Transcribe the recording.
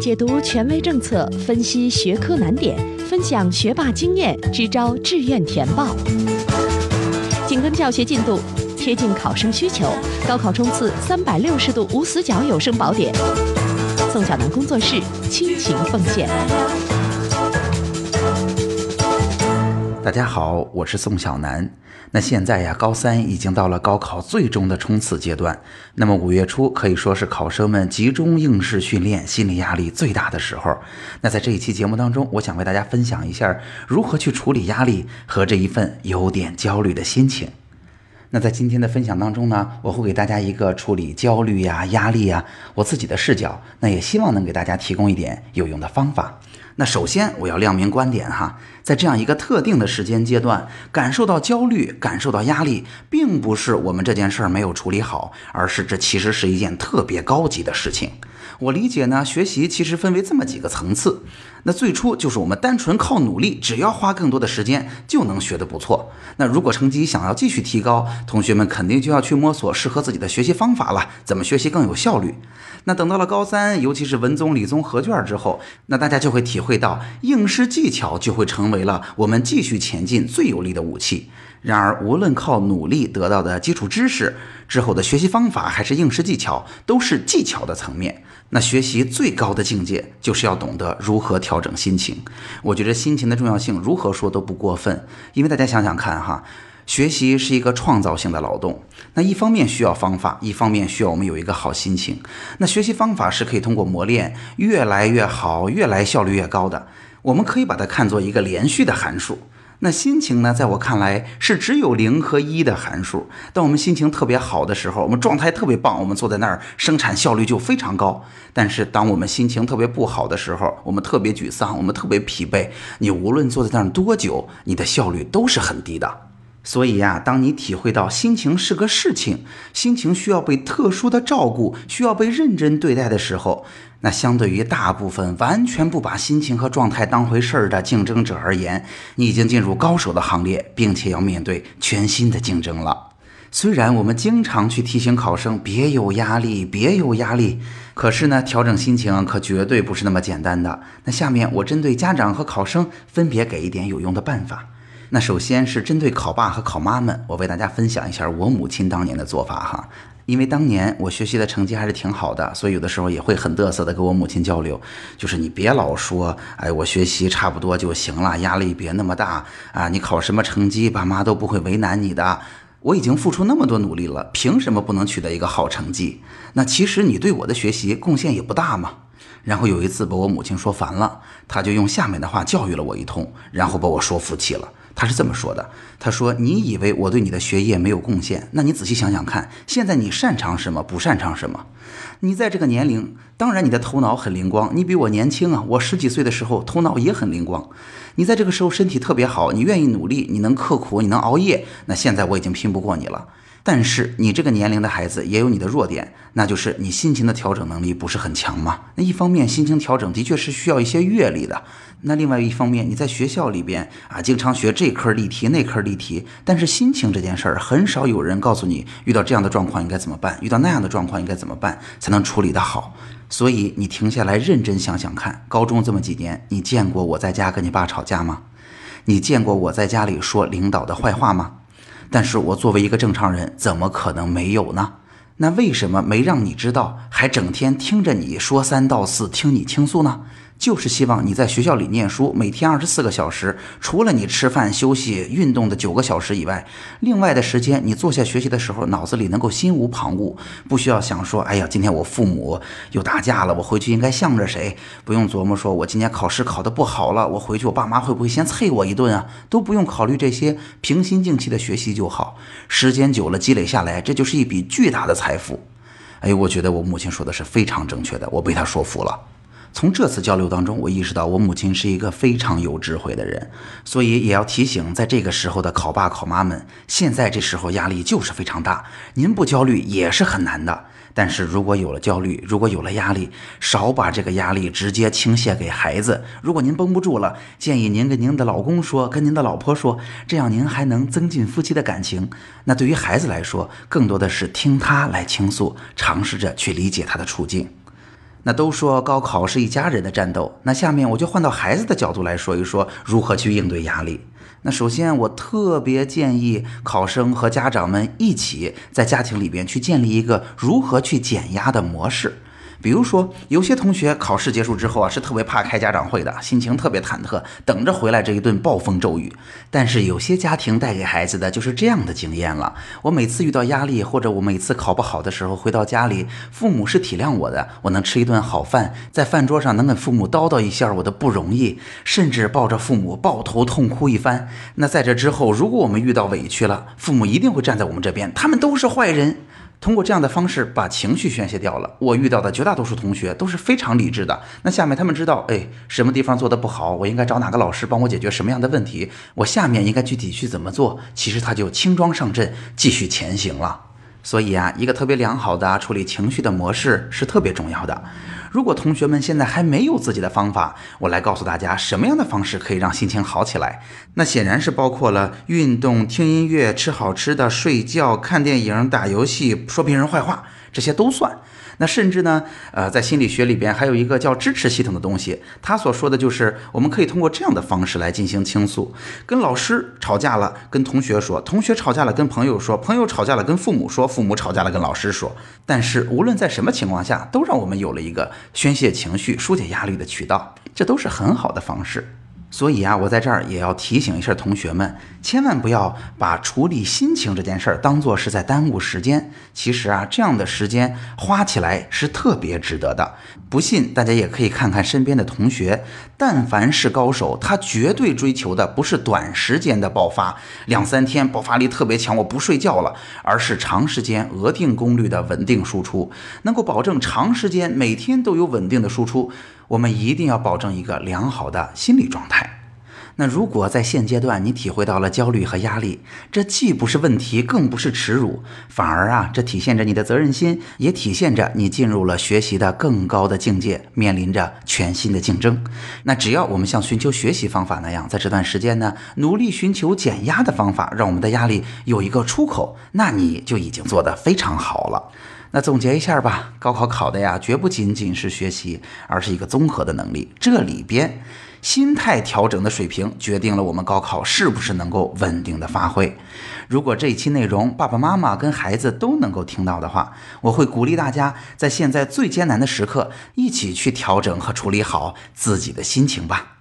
解读权威政策，分析学科难点，分享学霸经验，支招志愿填报。紧跟教学进度，贴近考生需求，高考冲刺三百六十度无死角有声宝典。宋小楠工作室倾情奉献。大家好，我是宋小楠。那现在呀，高三已经到了高考最终的冲刺阶段。那么五月初可以说是考生们集中应试训练、心理压力最大的时候。那在这一期节目当中，我想为大家分享一下如何去处理压力和这一份有点焦虑的心情。那在今天的分享当中呢，我会给大家一个处理焦虑呀、压力呀我自己的视角，那也希望能给大家提供一点有用的方法。那首先我要亮明观点哈，在这样一个特定的时间阶段，感受到焦虑、感受到压力，并不是我们这件事儿没有处理好，而是这其实是一件特别高级的事情。我理解呢，学习其实分为这么几个层次。那最初就是我们单纯靠努力，只要花更多的时间就能学得不错。那如果成绩想要继续提高，同学们肯定就要去摸索适合自己的学习方法了，怎么学习更有效率？那等到了高三，尤其是文综、理综合卷之后，那大家就会体会到应试技巧就会成为了我们继续前进最有力的武器。然而，无论靠努力得到的基础知识之后的学习方法，还是应试技巧，都是技巧的层面。那学习最高的境界，就是要懂得如何调整心情。我觉得心情的重要性，如何说都不过分。因为大家想想看哈，学习是一个创造性的劳动。那一方面需要方法，一方面需要我们有一个好心情。那学习方法是可以通过磨练越来越好，越来效率越高的。我们可以把它看作一个连续的函数。那心情呢？在我看来是只有零和一的函数。当我们心情特别好的时候，我们状态特别棒，我们坐在那儿生产效率就非常高。但是当我们心情特别不好的时候，我们特别沮丧，我们特别疲惫，你无论坐在那儿多久，你的效率都是很低的。所以呀，当你体会到心情是个事情，心情需要被特殊的照顾，需要被认真对待的时候，那相对于大部分完全不把心情和状态当回事儿的竞争者而言，你已经进入高手的行列，并且要面对全新的竞争了。虽然我们经常去提醒考生别有压力，别有压力，可是呢，调整心情可绝对不是那么简单的。那下面我针对家长和考生分别给一点有用的办法。那首先是针对考爸和考妈们，我为大家分享一下我母亲当年的做法哈。因为当年我学习的成绩还是挺好的，所以有的时候也会很嘚瑟的跟我母亲交流，就是你别老说，哎，我学习差不多就行了，压力别那么大啊，你考什么成绩，爸妈都不会为难你的。我已经付出那么多努力了，凭什么不能取得一个好成绩？那其实你对我的学习贡献也不大嘛。然后有一次把我母亲说烦了，她就用下面的话教育了我一通，然后把我说服气了。他是这么说的：“他说，你以为我对你的学业没有贡献？那你仔细想想看，现在你擅长什么，不擅长什么？你在这个年龄，当然你的头脑很灵光。你比我年轻啊，我十几岁的时候头脑也很灵光。你在这个时候身体特别好，你愿意努力，你能刻苦，你能熬夜。那现在我已经拼不过你了。”但是你这个年龄的孩子也有你的弱点，那就是你心情的调整能力不是很强嘛。那一方面心情调整的确是需要一些阅历的，那另外一方面你在学校里边啊，经常学这科例题那科例题，但是心情这件事儿很少有人告诉你，遇到这样的状况应该怎么办，遇到那样的状况应该怎么办才能处理得好。所以你停下来认真想想看，高中这么几年，你见过我在家跟你爸吵架吗？你见过我在家里说领导的坏话吗？但是我作为一个正常人，怎么可能没有呢？那为什么没让你知道，还整天听着你说三道四，听你倾诉呢？就是希望你在学校里念书，每天二十四个小时，除了你吃饭、休息、运动的九个小时以外，另外的时间你坐下学习的时候，脑子里能够心无旁骛，不需要想说，哎呀，今天我父母又打架了，我回去应该向着谁？不用琢磨说，我今天考试考得不好了，我回去我爸妈会不会先啐我一顿啊？都不用考虑这些，平心静气的学习就好。时间久了积累下来，这就是一笔巨大的财富。哎，我觉得我母亲说的是非常正确的，我被她说服了。从这次交流当中，我意识到我母亲是一个非常有智慧的人，所以也要提醒在这个时候的考爸考妈们，现在这时候压力就是非常大，您不焦虑也是很难的。但是如果有了焦虑，如果有了压力，少把这个压力直接倾泻给孩子。如果您绷不住了，建议您跟您的老公说，跟您的老婆说，这样您还能增进夫妻的感情。那对于孩子来说，更多的是听他来倾诉，尝试着去理解他的处境。那都说高考是一家人的战斗，那下面我就换到孩子的角度来说一说如何去应对压力。那首先，我特别建议考生和家长们一起在家庭里边去建立一个如何去减压的模式。比如说，有些同学考试结束之后啊，是特别怕开家长会的，心情特别忐忑，等着回来这一顿暴风骤雨。但是有些家庭带给孩子的就是这样的经验了：我每次遇到压力，或者我每次考不好的时候，回到家里，父母是体谅我的，我能吃一顿好饭，在饭桌上能跟父母叨叨一下我的不容易，甚至抱着父母抱头痛哭一番。那在这之后，如果我们遇到委屈了，父母一定会站在我们这边，他们都是坏人。通过这样的方式把情绪宣泄掉了。我遇到的绝大多数同学都是非常理智的。那下面他们知道，哎，什么地方做的不好，我应该找哪个老师帮我解决什么样的问题，我下面应该具体去怎么做。其实他就轻装上阵，继续前行了。所以啊，一个特别良好的处理情绪的模式是特别重要的。如果同学们现在还没有自己的方法，我来告诉大家什么样的方式可以让心情好起来。那显然是包括了运动、听音乐、吃好吃的、睡觉、看电影、打游戏、说别人坏话，这些都算。那甚至呢，呃，在心理学里边还有一个叫支持系统的东西，他所说的就是我们可以通过这样的方式来进行倾诉：跟老师吵架了，跟同学说；同学吵架了，跟朋友说；朋友吵架了，跟父母说；父母吵架了，跟老师说。但是无论在什么情况下，都让我们有了一个宣泄情绪、疏解压力的渠道，这都是很好的方式。所以啊，我在这儿也要提醒一下同学们，千万不要把处理心情这件事儿当做是在耽误时间。其实啊，这样的时间花起来是特别值得的。不信，大家也可以看看身边的同学，但凡是高手，他绝对追求的不是短时间的爆发，两三天爆发力特别强，我不睡觉了，而是长时间额定功率的稳定输出，能够保证长时间每天都有稳定的输出。我们一定要保证一个良好的心理状态。那如果在现阶段你体会到了焦虑和压力，这既不是问题，更不是耻辱，反而啊，这体现着你的责任心，也体现着你进入了学习的更高的境界，面临着全新的竞争。那只要我们像寻求学习方法那样，在这段时间呢，努力寻求减压的方法，让我们的压力有一个出口，那你就已经做得非常好了。那总结一下吧，高考考的呀，绝不仅仅是学习，而是一个综合的能力。这里边，心态调整的水平决定了我们高考是不是能够稳定的发挥。如果这一期内容爸爸妈妈跟孩子都能够听到的话，我会鼓励大家在现在最艰难的时刻，一起去调整和处理好自己的心情吧。